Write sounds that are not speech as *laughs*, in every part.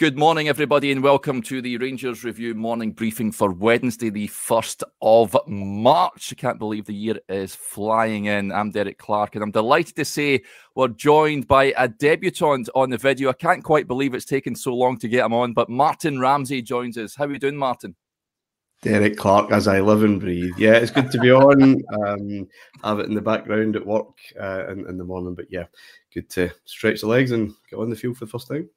Good morning, everybody, and welcome to the Rangers Review morning briefing for Wednesday, the 1st of March. I can't believe the year is flying in. I'm Derek Clark, and I'm delighted to say we're joined by a debutant on the video. I can't quite believe it's taken so long to get him on, but Martin Ramsey joins us. How are you doing, Martin? Derek Clark, as I live and breathe. Yeah, it's good to be on. *laughs* Um, have it in the background at work uh, in, in the morning, but yeah, good to stretch the legs and get on the field for the first time.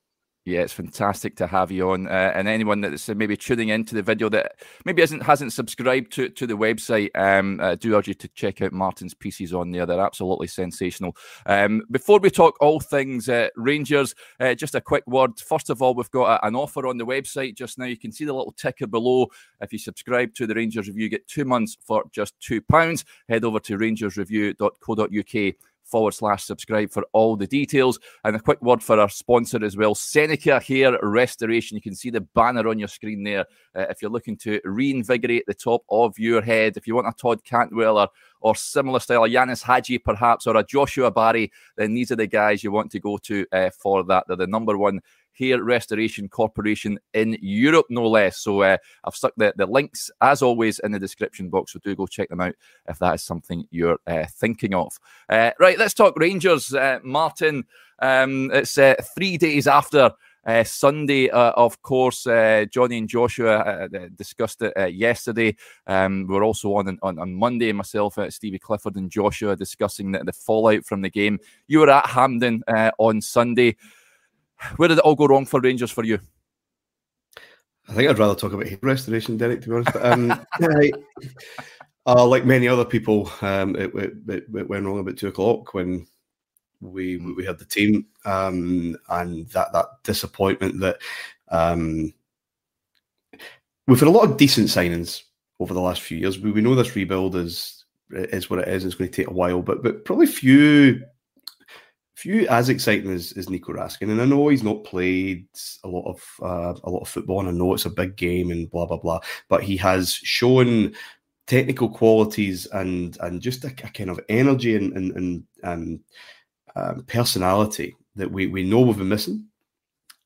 Yeah, it's fantastic to have you on. Uh, and anyone that's maybe tuning into the video that maybe hasn't hasn't subscribed to, to the website, um, uh, do urge you to check out Martin's pieces on there. They're absolutely sensational. Um, before we talk all things uh, Rangers, uh, just a quick word. First of all, we've got a, an offer on the website just now. You can see the little ticker below. If you subscribe to the Rangers Review, get two months for just two pounds. Head over to rangersreview.co.uk forward slash subscribe for all the details. And a quick word for our sponsor as well Seneca Hair Restoration. You can see the banner on your screen there. Uh, if you're looking to reinvigorate the top of your head, if you want a Todd Cantwell or, or similar style, a Ianis Hagi perhaps, or a Joshua Barrie, then these are the guys you want to go to uh, for that. They're the number one Hair Restoration Corporation in Europe, no less. So uh, I've stuck the, the links, as always, in the description box. So do go check them out if that is something you're uh, thinking of. Uh, right, let's talk Rangers. Uh, Martin, um, it's uh, three days after. Uh, Sunday, uh, of course, uh, Johnny and Joshua uh, discussed it yesterday. Um, we are also on, on, on Monday, myself, Stevie Clifford, and Joshua discussing the, the, fallout from the game. You were at Hampden on Sunday. Where did it all go wrong for Rangers for you? I think I'd rather talk about restoration, Derek, to be honest. Um, *laughs* I, uh, like many other people, um, it, it, it, went wrong about two o'clock when we we had the team, um, and that that disappointment that um, we've had a lot of decent signings over the last few years. We, we know this rebuild is is what it is. It's going to take a while, but but probably few few as exciting as, as Nico Raskin, and I know he's not played a lot of uh, a lot of football, and I know it's a big game and blah blah blah, but he has shown technical qualities and and just a, a kind of energy and and, and um, um, personality that we we know we've been missing,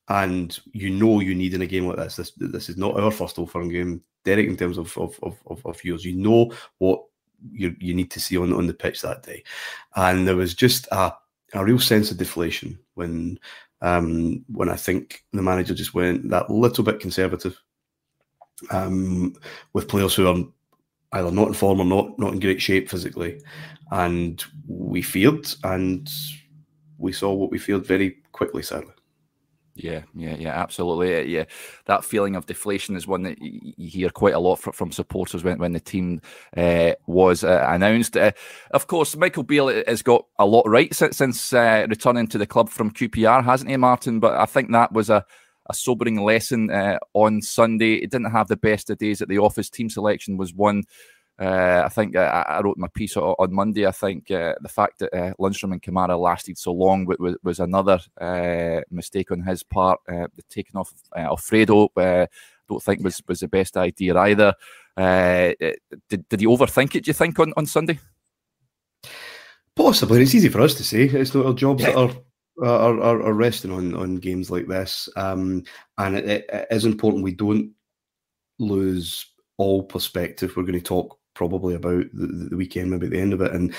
and you know you need in a game like this. This this is not our first Old Firm game, Derek, in terms of of of, of, of yours. You know what you you need to see on on the pitch that day, and there was just a a real sense of deflation when um, when I think the manager just went that little bit conservative um, with players who are either not in form or not not in great shape physically, and we feared and we saw what we feared very quickly, sadly. Yeah, yeah, yeah, absolutely. Yeah, that feeling of deflation is one that you hear quite a lot from, supporters when, when the team uh, was uh, announced. Uh, of course, Michael Beale has got a lot right since, since uh, returning to the club from QPR, hasn't he, Martin? But I think that was a, a sobering lesson uh, on Sunday. It didn't have the best of days at the office. Team selection was one uh, I think uh, I wrote my piece on Monday. I think uh, the fact that uh, Lundstram and Kamara lasted so long was, was another uh, mistake on his part. Uh, the taking off uh, Alfredo, uh, don't think was, was the best idea either. did, did he overthink it? Do you think on, on Sunday? Possibly. It's easy for us to say. It's not our jobs yeah. that are are, are, are, resting on, on games like this. Um, and it, it is important we don't lose all perspective. We're going to talk probably about the, the weekend, maybe at the end of it. And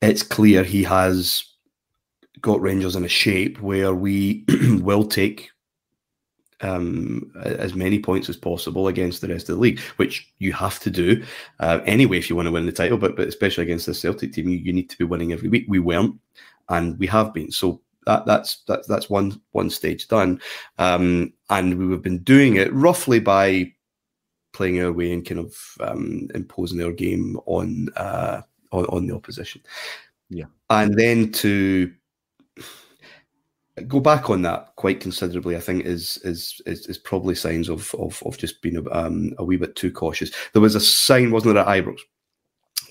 it's clear he has got Rangers in a shape where we *clears throat* will take um, as many points as possible against the rest of the league, which you have to do uh, anyway if you want to win the title. But but especially against the Celtic team, you, you need to be winning every week. We weren't, and we have been. So that that's that's that's one one stage done, um, and we have been doing it roughly by playing our way and kind of um, imposing our game on, uh, on on the opposition. Yeah, and then to go back on that quite considerably, I think is is is, is probably signs of, of of just being a, um, a wee bit too cautious. There was a sign, wasn't there, at Ibrox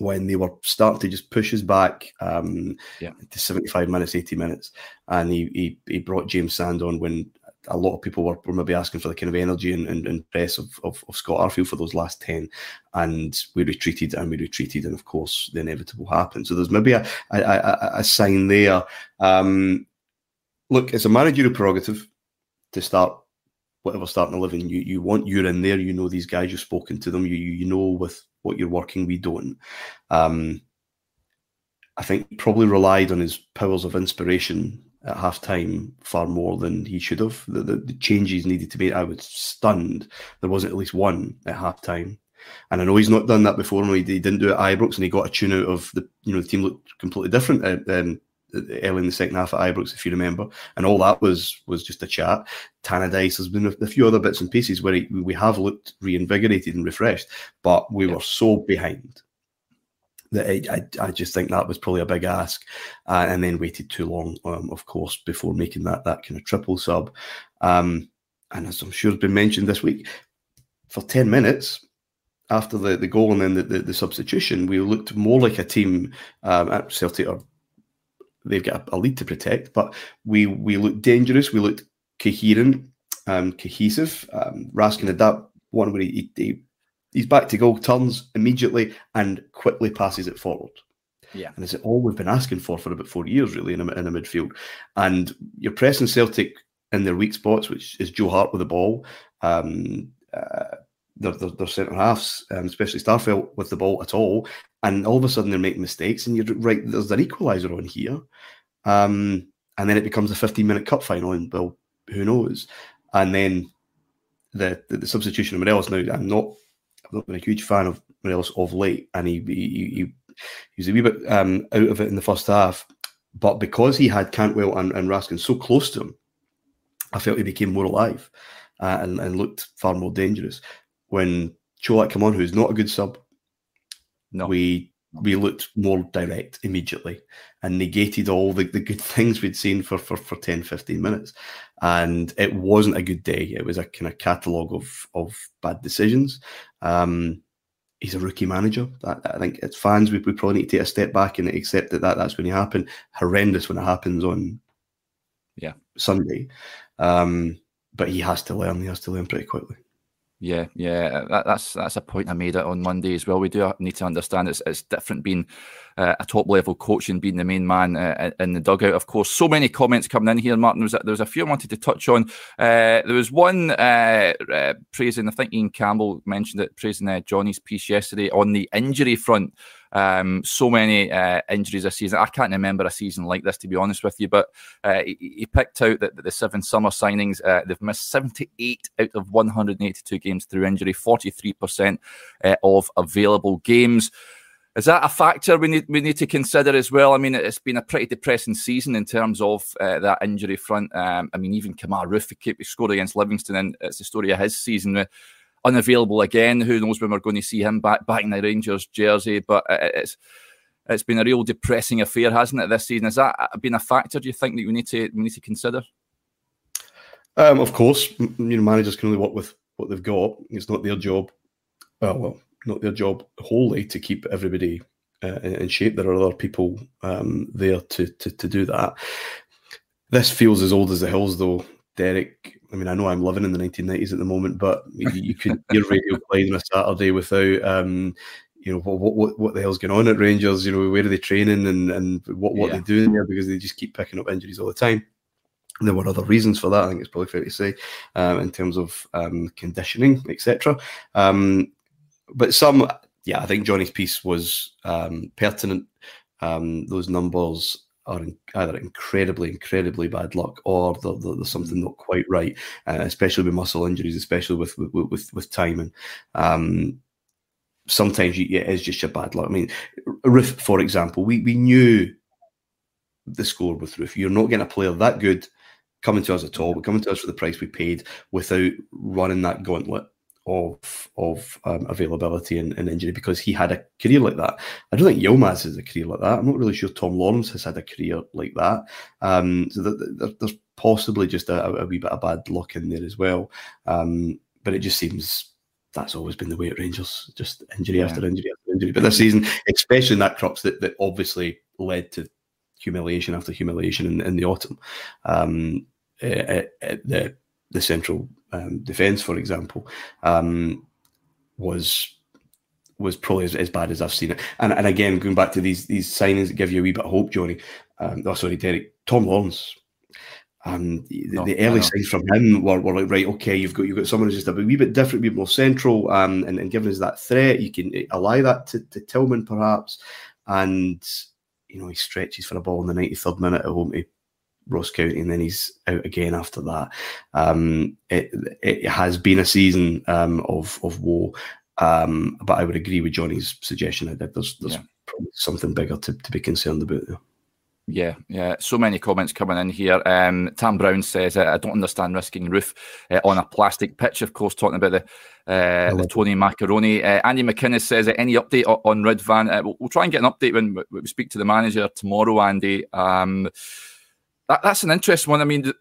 when they were starting to just push us back um, yeah. to 75 minutes, 80 minutes. And he, he, he brought James Sands on when a lot of people were, were maybe asking for the kind of energy and, and, and press of, of, of, Scott Arfield for those last 10. And we retreated and we retreated. And of course, the inevitable happened. So there's maybe a, a, a, a sign there. Um, look, it's a managerial prerogative to start whatever starting eleven, you you want you're in there. You know these guys. You've spoken to them. You you know with what you're working. We don't. Um, I think probably relied on his powers of inspiration at half time far more than he should have. The, the, the, changes needed to be, I was stunned. There wasn't at least one at half time. And I know he's not done that before. He, he didn't do it at Ibrox and he got a tune out of the, you know, the team looked completely different uh, um, early in the second half at Ibrox, if you remember. And all that was was just a chat. Tannadice, there's been a, a few other bits and pieces where he, we have looked reinvigorated and refreshed, but we yeah. were so behind that I, I, just think that was probably a big ask, uh, and then waited too long, um, of course, before making that that kind of triple sub. Um, and as I'm sure has been mentioned this week, for ten minutes after the, the goal and then the, the, the substitution, we looked more like a team um, at Celtic. Or they've got a, a, lead to protect, but we we looked dangerous. We looked coherent, um, cohesive. Um, Raskin had that one where he, he he's back to goal, turns immediately and quickly passes it forward. Yeah. And is it all we've been asking for for about four years, really, in a, in a midfield. And you're pressing Celtic in their weak spots, which is Joe Hart with the ball. Um, uh, their, their, their centre halves, um, especially Starfelt, with the ball at all. And all of a sudden they're making mistakes. And you're right, there's an equaliser on here. Um, and then it becomes a 15 minute cup final. And well, who knows? And then the, the, the substitution of Morelos. Now, I'm not not been a huge fan of Morelos of late, and he he, he, he was a wee bit um, out of it in the first half. But because he had Cantwell and, and Raskin so close to him, I felt he became more alive uh, and, and looked far more dangerous. When Čolak came on, who's not a good sub, no. we we looked more direct immediately and negated all the, the good *laughs* things we'd seen for, for, for 10, 15 minutes. And it wasn't a good day. It was a kind of catalogue of, of bad decisions. Um, he's a rookie manager. I think as fans, we, we probably need to take a step back and accept that, that that's when it happened. Horrendous when it happens on yeah Sunday. Um, but he has to learn. He has to learn pretty quickly. Yeah, yeah, that, that's that's a point I made on Monday as well. We do need to understand it's it's different being uh, a top level coach and being the main man uh, in the dugout. Of course, so many comments coming in here, Martin. There was a, there was a few I wanted to touch on. Uh, there was one uh, uh, praising, I think Ian Campbell mentioned it, praising uh, Johnny's piece yesterday on the injury front. Um, so many uh, injuries this season. I can't remember a season like this, to be honest with you. But uh, he, he, picked out that the seven summer signings, uh, they've missed 78 out of 182 games through injury, 43% uh, of available games. Is that a factor we need we need to consider as well? I mean, it's been a pretty depressing season in terms of uh, that injury front. Um, I mean, even Kemar Roofe scored against Livingston, and it's the story of his season unavailable again. Who knows when we're going to see him back back in the Rangers jersey? But it's it's been a real depressing affair, hasn't it? This season has that been a factor? Do you think that we need to we need to consider? Um, of course, you know managers can only work with what they've got. It's not their job. Oh, well, not their job wholly to keep everybody uh, in shape. There are other people um, there to, to to do that. This feels as old as the hills, though. Derek, I mean, I know I'm living in the 1990s at the moment, but you, you could *laughs* hear radio playing on a Saturday without, um, you know, what, what what the hell's going on at Rangers? You know, where are they training and and what what yeah. they doing there because they just keep picking up injuries all the time. There were other reasons for that. I think it's probably fair to say, um, in terms of um, conditioning, etc. Um, but some, yeah, I think Johnny's piece was um, pertinent. Um, those numbers are either incredibly, incredibly bad luck, or there's something mm. not quite right, uh, especially with muscle injuries, especially with with with, with timing. Um, sometimes you, it is just your bad luck. I mean, Roofe, for example, we we knew the score with Roofe. You're not getting a player that good coming to us at all, but coming to us for the price we paid without running that gauntlet of of um, availability and, and, injury because he had a career like that. I don't think Yilmaz has a career like that. I'm not really sure Tom Lawrence has had a career like that. Um, so there's possibly just a, a, wee bit of bad luck in there as well. Um, but it just seems that's always been the way at Rangers, just injury yeah. after injury after injury. But this season, especially in that crux that, that obviously led to humiliation after humiliation in, in the autumn. Um, uh, uh, the the central um, defence, for example, um, was was probably as, as, bad as I've seen it. And and again, going back to these these signings that give you a wee bit of hope, Johnny. Um, oh, sorry, Derek. Tom Lawrence. Um, the, no, the early signs from him were, were like, right, okay, you've got you've got someone who's just a wee bit different, a bit more central, um, and, and given us that threat, you can ally that to, to Tillman perhaps, and you know he stretches for a ball in the 93rd minute at home to Ross County, and then he's out again after that. Um, it it has been a season um, of of woe, um, but I would agree with Johnny's suggestion that there's there's yeah. probably something bigger to, to be concerned about there. Yeah, yeah. So many comments coming in here. Um, Tam Brown says, "I don't understand risking Roofe uh, on a plastic pitch." Of course, talking about the, uh, the Tony Macaroni. Uh, Andy McInnes says, uh, "Any update on, on Ridvan?" Uh, we'll, we'll, try and get an update when we speak to the manager tomorrow, Andy. Um, that, that's an interesting one. I mean,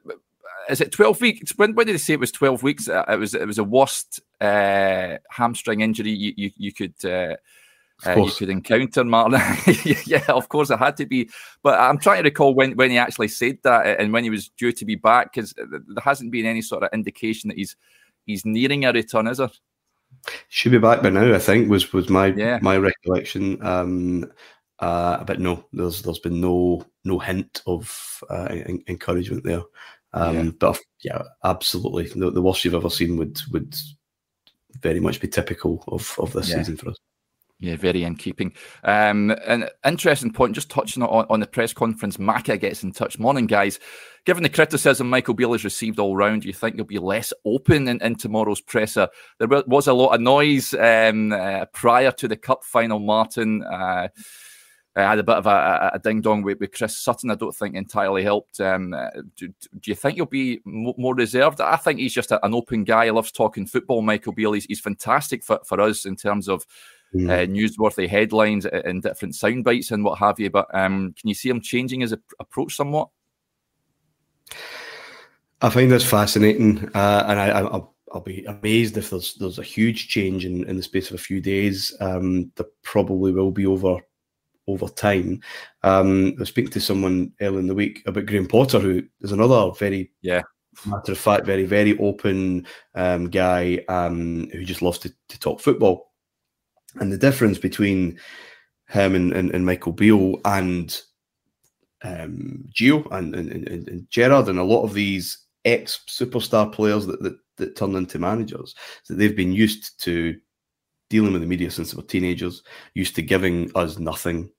is it twelve weeks? When, when did they say it was twelve weeks? Uh, it was it was a worst hamstring injury you you, you could uh, you could encounter, Martin. *laughs* yeah, of course it had to be. But I'm trying to recall when, when he actually said that uh, and when he was due to be back, because there hasn't been any sort of indication that he's he's nearing a return, is there? Should be back by now, I think, was was my yeah. my recollection. Um, uh, but no, there's there's been no no hint of uh, encouragement there. Um, yeah. But yeah, absolutely, the, the worst you've ever seen would would very much be typical of of this yeah. season for us. Yeah, very in keeping. Um, an interesting point, just touching on, on the press conference, Maka gets in touch. Morning, guys. Given the criticism Michael Beale has received all round, do you think he'll be less open in, in tomorrow's presser? There was a lot of noise um, uh, prior to the cup final, Martin. Uh, I had a bit of a, a ding dong with, with, Chris Sutton. I don't think entirely helped. Um, do, do, you think he'll be more reserved? I think he's just a, an open guy. He loves talking football. Michael Beale. He's, he's fantastic for, for us in terms of mm. uh, newsworthy headlines and different sound bites and what have you. But um, can you see him changing his approach somewhat? I find this fascinating, uh, and I, will I'll be amazed if there's there's a huge change in, in the space of a few days. Um, there probably will be over over time. Um, I was speaking to someone earlier in the week about Graham Potter, who is another very yeah matter of fact, very very open um, guy um, who just loves to, to talk football. And the difference between him and, and, and Michael Beale and um, Gio and, and, and, and Gerrard and a lot of these ex superstar players that, that, that turn into managers, that they've been used to dealing with the media since they were teenagers, used to giving us nothing,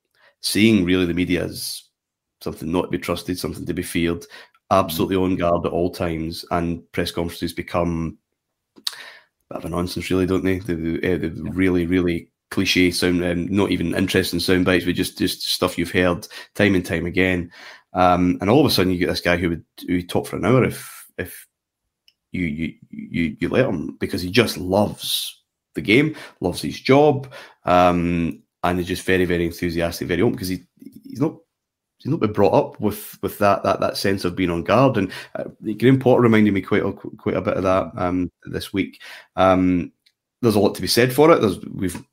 seeing really the media as something not to be trusted, something to be feared, absolutely on guard at all times, and press conferences become a bit of a nonsense, really, don't they? The, the, the yeah. really, really cliche sound, um, not even interesting sound bites, but just just stuff you've heard time and time again. Um, and all of a sudden, you get this guy who would who would talk for an hour if if you you you you let him because he just loves the game, loves his job, um, and is just very very enthusiastic, very open because he he's not he's not been brought up with with that that that sense of being on guard. And uh, Graham Potter reminded me quite a, quite a bit of that um, this week. Um, there's a lot to be said for it. There's we've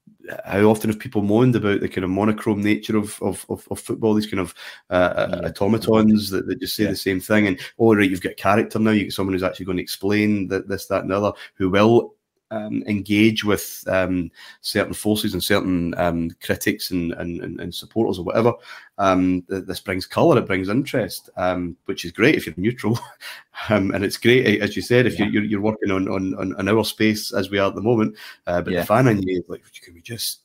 how often have people moaned about the kind of monochrome nature of of, of, of football? These kind of uh, uh yeah. automatons that, that just say yeah. the same thing. And oh right, you've got character now. You get someone who's actually going to explain that this, that, and the other, who will um, engage with um, certain forces and certain um, critics and, and, and, supporters or whatever, um, this brings colour, it brings interest, um, which is great if you're neutral. *laughs* Um, and it's great, as you said, if yeah. you're, you're working on, on, on, our space as we are at the moment. Uh, but yeah. the fan in you, like, can we just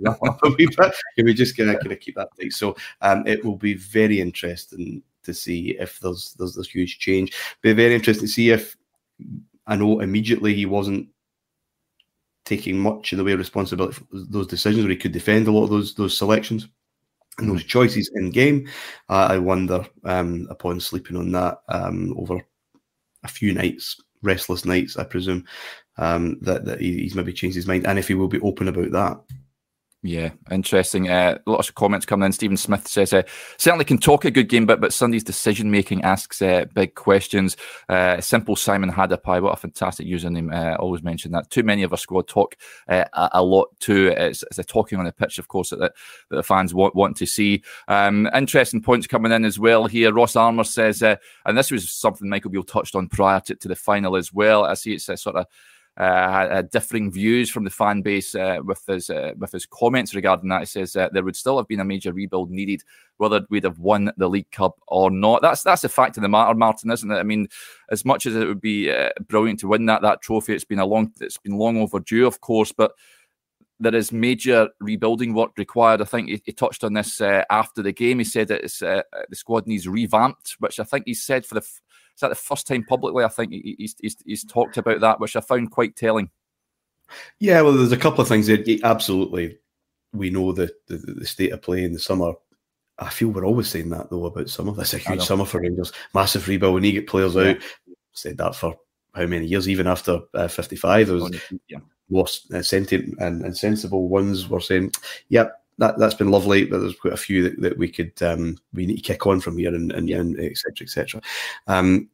wrap up a wee bit? *laughs* Can we just kind of, kind of keep that tight? So it will be very interesting to see if there's there's this huge change. Be very interesting to see if I know immediately he wasn't taking much in the way of responsibility for those decisions, where he could defend a lot of those those selections and those choices in game. Uh, I wonder, um, upon sleeping on that um, over a few nights, restless nights, I presume, um, that, that he's maybe changed his mind, and if he will be open about that. Yeah, interesting. Uh, lots of comments coming in. Stephen Smith says uh, certainly can talk a good game, but but Sunday's decision making asks uh, big questions. Uh, simple Simon Hadapai, what a fantastic username. Uh, always mention that. Too many of our squad talk uh, a, a, lot too. It's, it's, the talking on the pitch, of course, that, that the fans want want to see. Um, interesting points coming in as well here. Ross Armour says, and this was something Michael Beale touched on prior to, to the final as well. I see it's a sort of uh, had differing views from the fan base uh, with his uh, with his comments regarding that. He says uh, there would still have been a major rebuild needed, whether we'd have won the League Cup or not. That's that's the fact of the matter, Martin, isn't it? I mean, as much as it would be uh, brilliant to win that that trophy, it's been a long it's been long overdue, of course, but there is major rebuilding work required. I think he, he touched on this uh, after the game. He said that uh, the squad needs revamped, which I think he said for the is that the first time publicly? I think he's, he's, he's talked about that, which I found quite telling. Yeah, well, there's a couple of things there. Absolutely, we know the, the, the state of play in the summer. I feel we're always saying that though about summer. That's a huge summer for Rangers. Massive rebuild. When you get players yeah. out. Said that for how many years? Even after uh, 55, there was yeah. most uh, sentient and, and sensible ones were saying, "Yep, that that's been lovely. But there's quite a few that, that we could um, we need to kick on from here and and, yeah. and et cetera, et cetera. Um,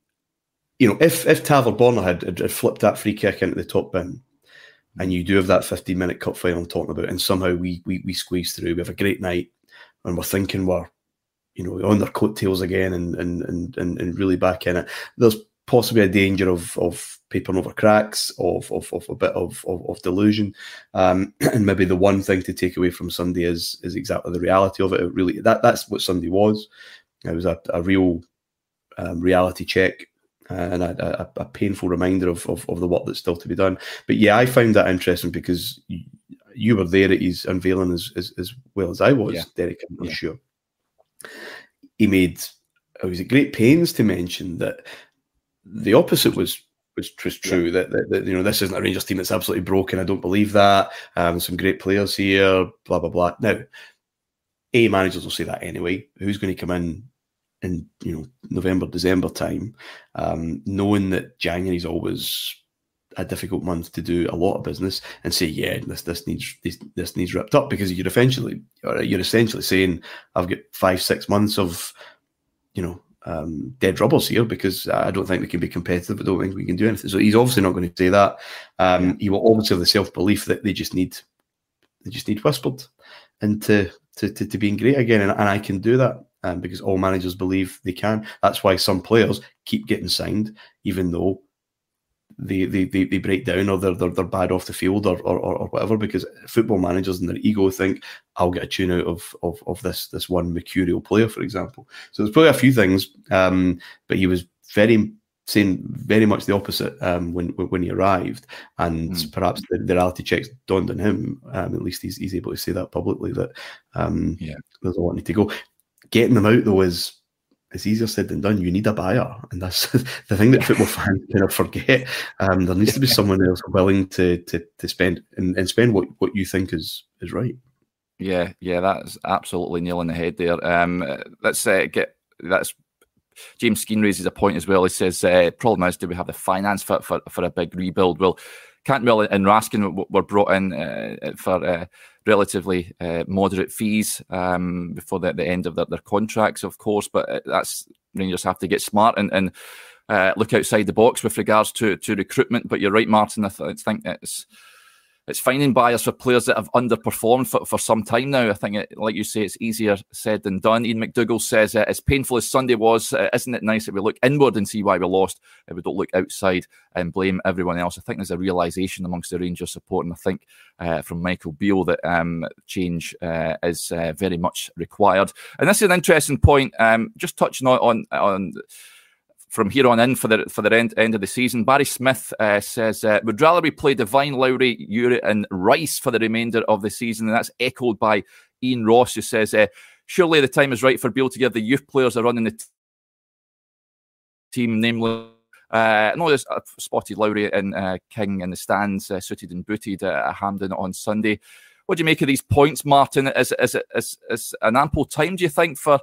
you know, if if Tavernier had, had, had flipped that free kick into the top bin, and you do have that 15 minute cup final I'm talking about, and somehow we we we squeeze through, we have a great night, and we're thinking we're you know on their coattails again and and and and, and really back in it. There's possibly a danger of of papering over cracks, of of, of a bit of of, of delusion, um, *clears throat* and maybe the one thing to take away from Sunday is is exactly the reality of it. it really, that that's what Sunday was. It was a, a real um, reality check and a, a, a, painful reminder of, of, of the work that's still to be done. But yeah, I found that interesting because you, you were there at his unveiling as as, as well as I was, yeah. Derek. I'm yeah. sure. He made. It was at great pains to mention that the opposite was was, was true. Yeah. That, that, that, you know this isn't a Rangers team that's absolutely broken. I don't believe that. Um, some great players here. Blah blah blah. Now, a managers will say that anyway. Who's going to come in in you know November December time, um, knowing that January is always a difficult month to do a lot of business and say, yeah, this this needs this, this needs ripped up because you're eventually you're essentially saying I've got five six months of you know um, dead rubbers here because I don't think we can be competitive. I don't think we can do anything. So he's obviously not going to say that. Um, he will always have the self belief that they just need they just need whispered into to, to, to being great again, and, and I can do that. Um, because all managers believe they can. That's why some players keep getting signed, even though they, they, they, they break down or they're, they're, they're bad off the field or, or, or whatever because football managers and their ego think I'll get a tune out of, of, of this this one mercurial player, for example. So there's probably a few things, um, but he was very saying very much the opposite um, when when he arrived, and mm. perhaps the, the, reality checks dawned on him. Um, at least he's, he's able to say that publicly that um, yeah. there's a lot need to go. Getting them out though is it's easier said than done. You need a buyer, and that's *laughs* the thing that football fans kind of forget. Um, there needs to be someone else willing to to, to spend and, and spend what, what you think is is right. Yeah, yeah, that's absolutely nail on the head there. Um, let's uh, get that's James Skeen raises a point as well. He says, uh, "Problem is, do we have the finance for, for, for a big rebuild?" Well, Cantwell and Raskin were brought in uh, for uh, relatively uh, moderate fees um, before the, the, end of their, their, contracts, of course. But uh, that's Rangers have to get smart and, and uh, look outside the box with regards to to recruitment. But you're right, Martin. I, th- I think it's it's finding buyers for players that have underperformed for, for some time now. I think, it, like you say, it's easier said than done. Ian McDougall says, uh, as painful as Sunday was, uh, isn't it nice that we look inward and see why we lost, if we don't look outside and blame everyone else? I think there's a realization amongst the Rangers support, and I think uh, from Michael Beale that um, change uh, is uh, very much required. And this is an interesting point. Um, just touching on on. From here on in for the for the end, end of the season. Barry Smith uh, says uh, would rather we play Devine Lowry, Uri, and Rice for the remainder of the season, and that's echoed by Ian Ross, who says uh, surely the time is right for Beale to give the youth players a run in the t- team, namely. Uh, no, there's uh, spotted Lowry and uh, King in the stands, uh, suited and booted at Hampden on Sunday. What do you make of these points, Martin? Is, is, is, is an ample time, do you think, for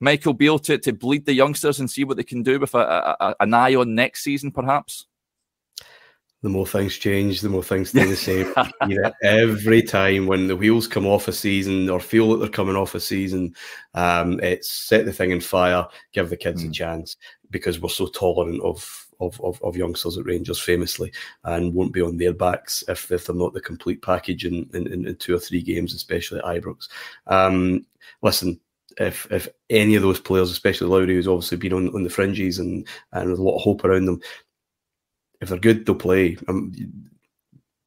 Michael Beale to, to bleed the youngsters and see what they can do with a, a, an eye on next season, perhaps? The more things change, the more things stay the same. *laughs* you know, every time when the wheels come off a season or feel that they're coming off a season, um, it's set the thing in fire, give the kids mm. a hmm. chance because we're so tolerant of of, of, of, youngsters at Rangers famously and won't be on their backs if, if they're not the complete package in, in, in two or three games, especially at Ibrox. Um, listen, if if any of those players, especially Lowry, who's obviously been on, on the fringes and and with a lot of hope around them, if they're good, they'll play. Um,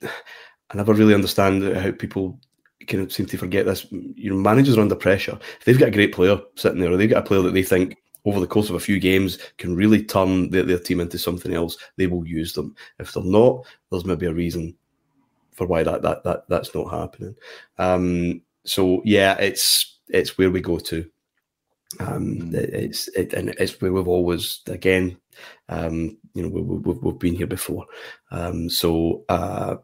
I never really understand how people kind of seem to forget this. Your managers are under pressure. If they've got a great player sitting there, or they've got a player that they think over the course of a few games can really turn their, their team into something else, they will use them. If they're not, there's maybe a reason for why that that that that's not happening. Um, so yeah, it's it's where we go to. Um, mm. it's it, and it's where we've always again, um, you know, we, we, we've been here before. Um, so uh,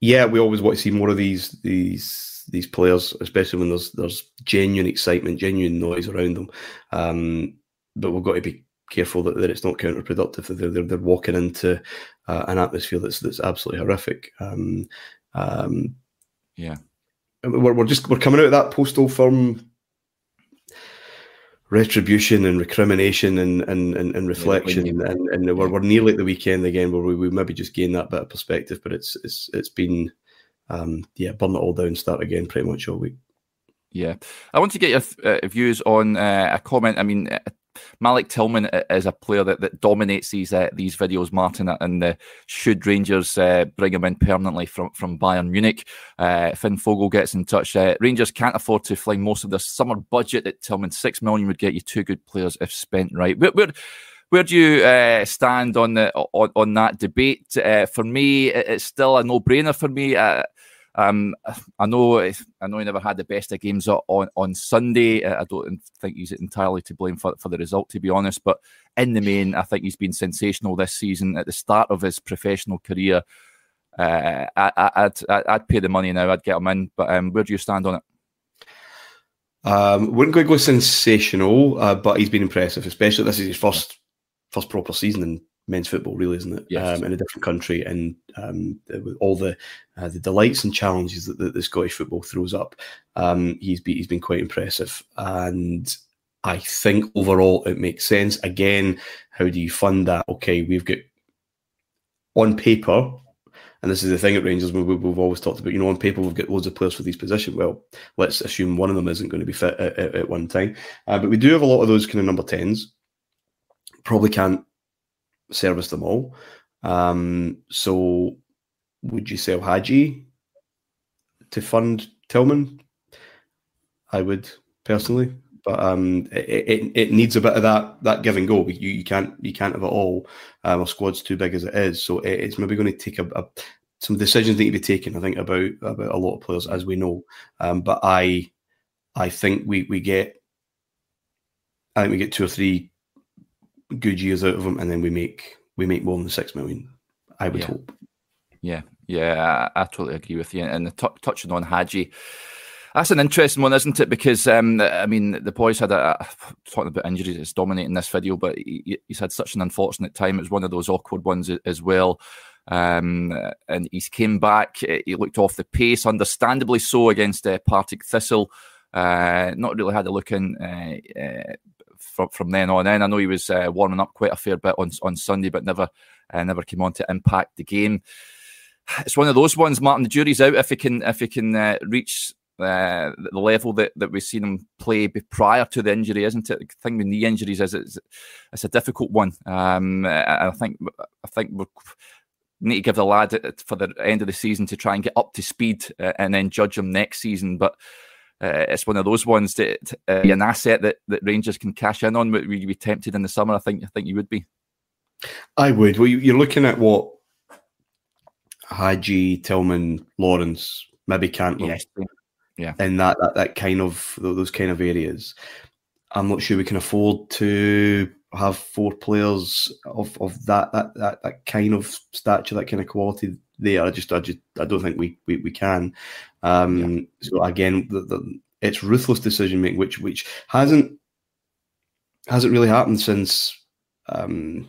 yeah, we always want to see more of these these these players, especially when there's there's genuine excitement, genuine noise around them. Um, but we've got to be careful that, that it's not counterproductive. That they're, they're, they're walking into uh, an atmosphere that's that's absolutely horrific. Um, um, yeah, we're, we're just we're coming out of that post Old Firm retribution and recrimination and and, and, and reflection yeah, and, and we're, we're nearly at the weekend again where we, we maybe just gain that bit of perspective but it's it's it's been um yeah burn it all down start again pretty much all week. Yeah. I want to get your uh, views on uh, a comment. I mean Malik Tillman is a player that, that dominates these uh, these videos, Martin, and uh, should Rangers uh, bring him in permanently from, from Bayern Munich, uh, Finn Fogel gets in touch. Uh, Rangers can't afford to fling most of their summer budget at Tillman. Six million would get you two good players if spent right. Where, where, where do you uh, stand on the on, on that debate? for me, it's still a no brainer for me. Um, I know I know he never had the best of games on on Sunday. I don't think he's entirely to blame for, for the result, to be honest. But in the main, I think he's been sensational this season. At the start of his professional career, uh, I, would I'd, I'd pay the money now. I'd get him in. But um, where do you stand on it? Um, wouldn't quite go sensational, uh, but he's been impressive. Especially this is his first first proper season in men's football, really, isn't it? Yes. Um, in a different country, and um, with all the uh, the delights and challenges that, that the Scottish football throws up, um, he's been he's been quite impressive, and I think overall it makes sense. Again, how do you fund that? Okay, we've got on paper. And this is the thing at Rangers, we, we've always talked about, you know, on paper, we've got loads of players for these positions. Well, let's assume one of them isn't going to be fit at, at, at one time. Uh, but we do have a lot of those kind of number 10s. Probably can't service them all. Um, so would you sell Hagi to fund Tillman? I would personally, but um, it, it, it needs a bit of that that give and go. You, you can't you can't have it all. Um, our squad's too big as it is, so it, it's maybe going to take a, a, some decisions need to be taken. I think about about a lot of players, as we know. Um, but I I think we we get I think we get two or three good years out of him, and then we make we make more than six million. I would yeah. hope. Yeah, yeah, I, I, totally agree with you. And t- touching on Hagi, that's an interesting one, isn't it? Because um, I mean, the boys had a, a talking about injuries. It's dominating this video, but he, he's had such an unfortunate time. It was one of those awkward ones as well. Um, and he's came back. He looked off the pace, understandably so, against uh, Partick Thistle. Uh, not really had a look in uh, uh, from from then on in. I know he was uh, warming up quite a fair bit on on Sunday, but never uh, never came on to impact the game. It's one of those ones, Martin. The jury's out if he can if he can uh, reach uh, the level that, that we've seen him play prior to the injury, isn't it? The thing with knee injuries is it's, it's a difficult one. Um, I think I think we need to give the lad for the end of the season to try and get up to speed uh, and then judge him next season. But uh, it's one of those ones that uh, an asset that, that Rangers can cash in on. Would you be tempted in the summer? I think I think you would be. I would. Well, you're looking at what Hagi, Tillman, Lawrence, maybe Cantwell, yes. yeah, and that, that that kind of those kind of areas. I'm not sure we can afford to have four players of, of that, that that that kind of stature, that kind of quality there. I just I just I don't think we we, we can. Um, yeah. So again, the, the, it's ruthless decision making, which which hasn't hasn't really happened since. Um,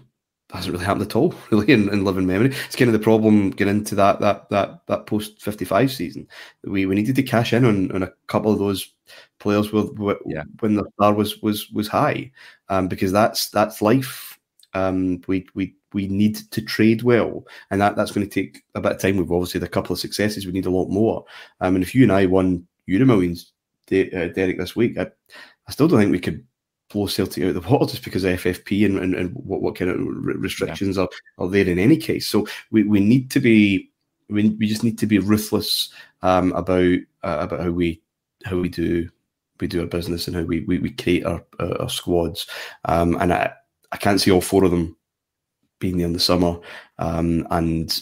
hasn't really happened at all, *laughs* really, in, in living memory. It's kind of the problem getting into that that that that post fifty five season. We we needed to cash in on, on a couple of those players with, with yeah. when the star was was was high, um, because that's that's life. Um, we we we need to trade well, and that, that's going to take a bit of time. We've obviously had a couple of successes. We need a lot more. Um, and if you and I won Euro Millions, De- uh, Derek, this week, I, I still don't think we could blow Celtic out of the water just because of FFP and, and, and what, what kind of restrictions yeah. are, are there in any case. So we, we need to be we, we just need to be ruthless um, about uh, about how we how we do we do our business and how we we, we create our our squads. Um, and I I can't see all four of them being there in the summer. Um, and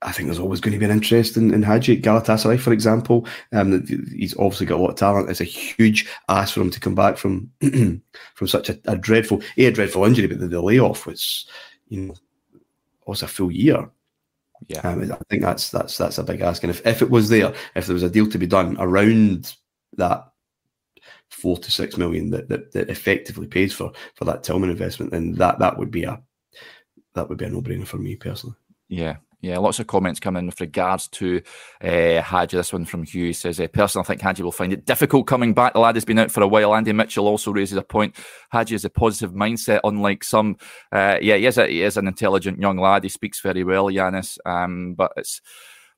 I think there's always going to be an interest in, in Hagi Galatasaray, for example. Um, he's obviously got a lot of talent. It's a huge ask for him to come back from *clears throat* from such a, a dreadful, a, a dreadful injury, but the, the layoff was, you know, was a full year. Yeah, um, I think that's that's that's a big ask. And if, if it was there, if there was a deal to be done around that four to six million that, that, that effectively pays for for that Tillman investment, then that that would be a that would be a no brainer for me personally. Yeah, yeah, lots of comments coming with regards to uh, Hagi. This one from Hugh says, uh, personally, I think Hagi will find it difficult coming back. The lad has been out for a while. Andy Mitchell also raises a point. Hagi has a positive mindset, unlike some. Uh, yeah, he is, a, he is an intelligent young lad. He speaks very well, Ianis, um, but it's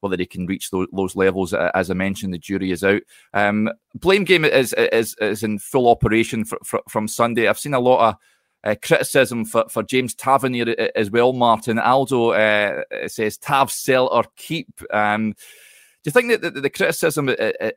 whether he can reach those, those, levels. As I mentioned, the jury is out. Um, blame game is, is, is in full operation for, for, from Sunday. I've seen a lot of uh, criticism for, for James Tavernier as well, Martin. Aldo uh, says Tav sell or keep. Um, do you think that the, the, criticism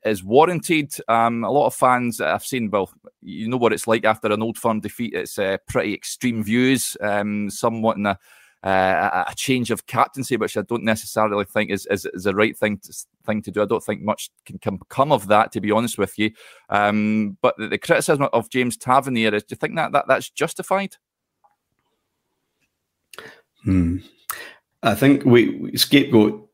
is warranted? Um, a lot of fans I've seen, well, you know what it's like after an old firm defeat. It's uh, pretty extreme views, um, somewhat in a uh, a change of captaincy, which I don't necessarily think is, is, is the right thing to, thing to do. I don't think much can come of that, to be honest with you. Um, but the, the, criticism of James Tavernier is, do you think that, that that's justified? Hmm. I think we, we scapegoat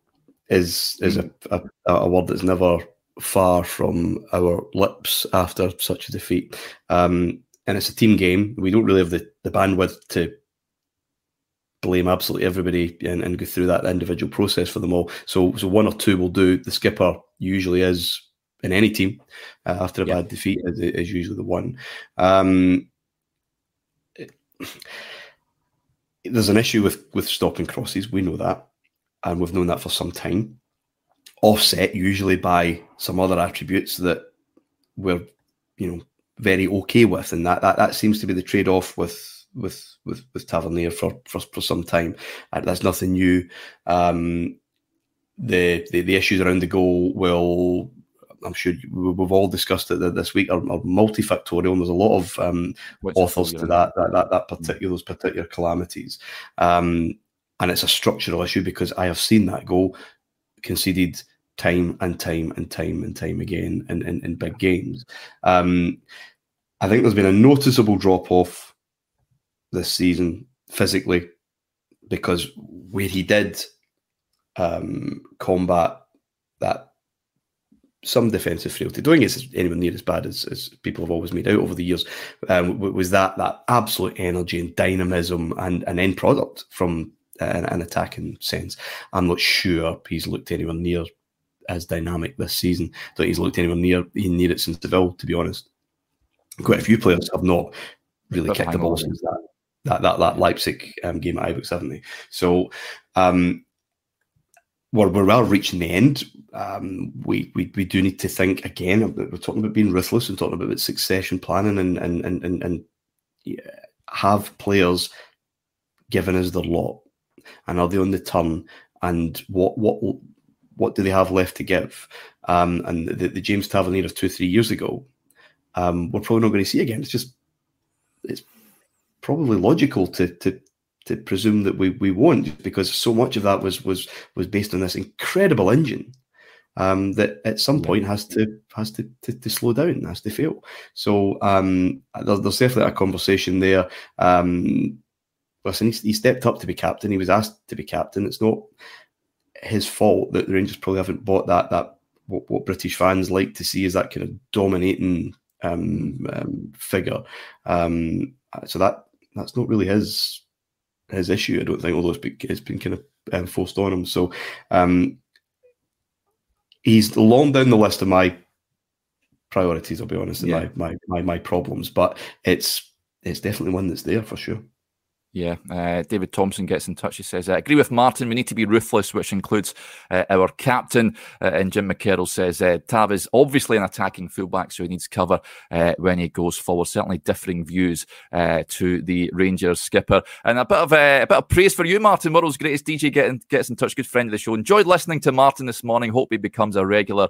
is is a, a, a word that's never far from our lips after such a defeat. Um, and it's a team game. We don't really have the, the bandwidth to blame absolutely everybody and, and go through that individual process for them all. So, so one or two will do. The skipper usually is in any team uh, after a yeah. bad defeat is, is, usually the one. Um, it, there's an issue with with stopping crosses. We know that, and we've known that for some time. Offset usually by some other attributes that we're, you know, very okay with, and that that, that seems to be the trade off with with with with Tavernier for for, for some time. Uh, that's nothing new. Um, the, the the issues around the goal will I'm sure we've all discussed it this week are, are multifactorial, and there's a lot of um, authors to that that that, that particular those particular calamities, um, and it's a structural issue because I have seen that goal conceded time and time and time and time again in in, in big games. Um, I think there's been a noticeable drop off this season physically because where he did um, combat that some defensive frailty, doing it anywhere near as bad as, as people have always made out over the years, um, was that that absolute energy and dynamism and an end product from an, an attacking sense. I'm not sure he's looked anywhere near as dynamic this season that he's looked anywhere near near it since Seville, to be honest. Quite a few players have not really kicked the ball since that that that, that Leipzig um, game at Ibrox, haven't they? So um, we're, we're well reaching the end. Um, we, we we do need to think again. We're talking about being ruthless and talking about succession planning and and and and, and have players given us the lot, and are they on the turn? And what what what do they have left to give? Um, and the, the James Tavernier of two three years ago, um, we're probably not going to see again. It's just it's probably logical to to to presume that we we won't because so much of that was was was based on this incredible engine um, that at some point has to has to, to, to slow down, has to fail. So um, there's, there's, definitely a conversation there. Um, listen, he, he, stepped up to be captain. He was asked to be captain. It's not his fault that the Rangers probably haven't bought that that what, what British fans like to see is that kind of dominating um, um, figure. Um, so that that's not really his his issue. I don't think, although it's been, it's been kind of um, forced on him. So um, he's long down the list of my priorities. I'll be honest, yeah. my, my my my problems, but it's it's definitely one that's there for sure. Yeah, uh, David Thompson gets in touch. He says, I agree with Martin. We need to be ruthless, which includes uh, our captain. Uh, and Jim McCarroll says, uh, Tav is obviously an attacking fullback, so he needs cover uh, when he goes forward. Certainly differing views uh, to the Rangers skipper. And a bit of a bit of praise for you, Martin. World's greatest DJ get gets in touch. Good friend of the show. Enjoyed listening to Martin this morning. Hope he becomes a regular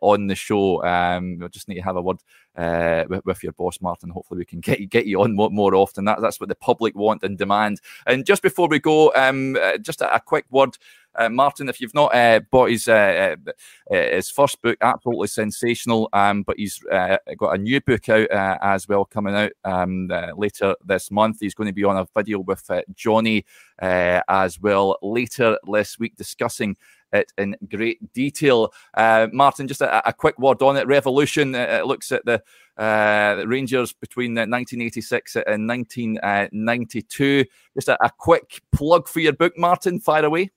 on the show. Um, we just need to have a word uh, with, with, your boss, Martin. Hopefully, we can get get you on more, more often. That, that's what the public want and demand. And just before we go, um, uh, just a, a, quick word. Uh, Martin, if you've not uh, bought his uh, uh, his first book, absolutely sensational. Um, but he's got a new book out as well coming out um, later this month. He's going to be on a video with Johnny as well later this week discussing it in great detail. Uh, Martin, just a, a, quick word on it. Revolution uh, it looks at the, uh, Rangers between 1986 and 1992. Just a, a, quick plug for your book, Martin. Fire away.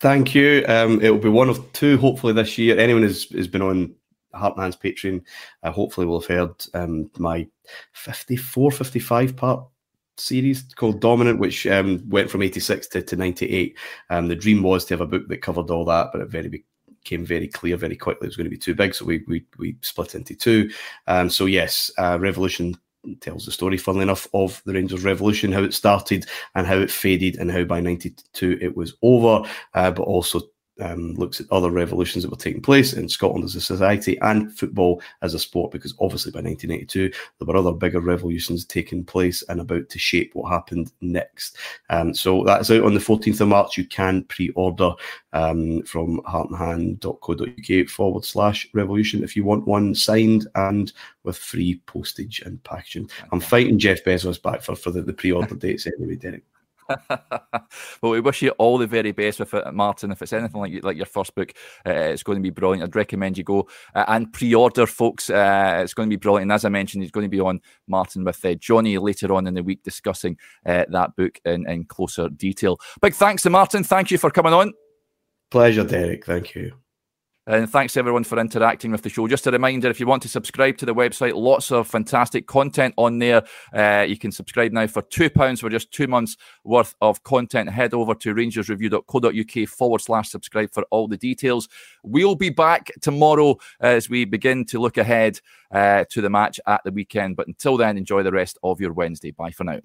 Thank you. Um, it will be one of two, hopefully, this year. Anyone who's been on Heart and Hand's Patreon, uh, hopefully, will have heard um, my 54, 55 part series called Dominant, which um, went from 86 to, to 98. Um, the dream was to have a book that covered all that, but it very became very clear very quickly it was going to be too big. So we we, we split into two. Um, so, yes, uh, Revolution tells the story, funnily enough, of the Rangers Revolution, how it started and how it faded, and how by 92 it was over, uh, but also um, looks at other revolutions that were taking place in Scotland as a society and football as a sport, because obviously by 1982 there were other bigger revolutions taking place and about to shape what happened next. Um, so that's out on the 14th of March. You can pre-order um, from heartandhand.co.uk forward slash revolution if you want one signed and with free postage and packaging. I'm fighting Jeff Bezos back for, for the, the pre-order *laughs* dates anyway, Derek. *laughs* well, we wish you all the very best with it, Martin. If it's anything like like your first book, uh, it's going to be brilliant. I'd recommend you go uh, and pre-order, folks. Uh, it's going to be brilliant. And as I mentioned, he's going to be on Martin with uh, Johnny later on in the week discussing uh, that book in, in closer detail. Big thanks to Martin. Thank you for coming on. Pleasure, Derek. Thank you. And thanks everyone for interacting with the show. Just a reminder if you want to subscribe to the website, lots of fantastic content on there. Uh, you can subscribe now for £2 for just two months worth of content. Head over to rangersreview.co.uk forward slash subscribe for all the details. We'll be back tomorrow as we begin to look ahead uh, to the match at the weekend. But until then, enjoy the rest of your Wednesday. Bye for now.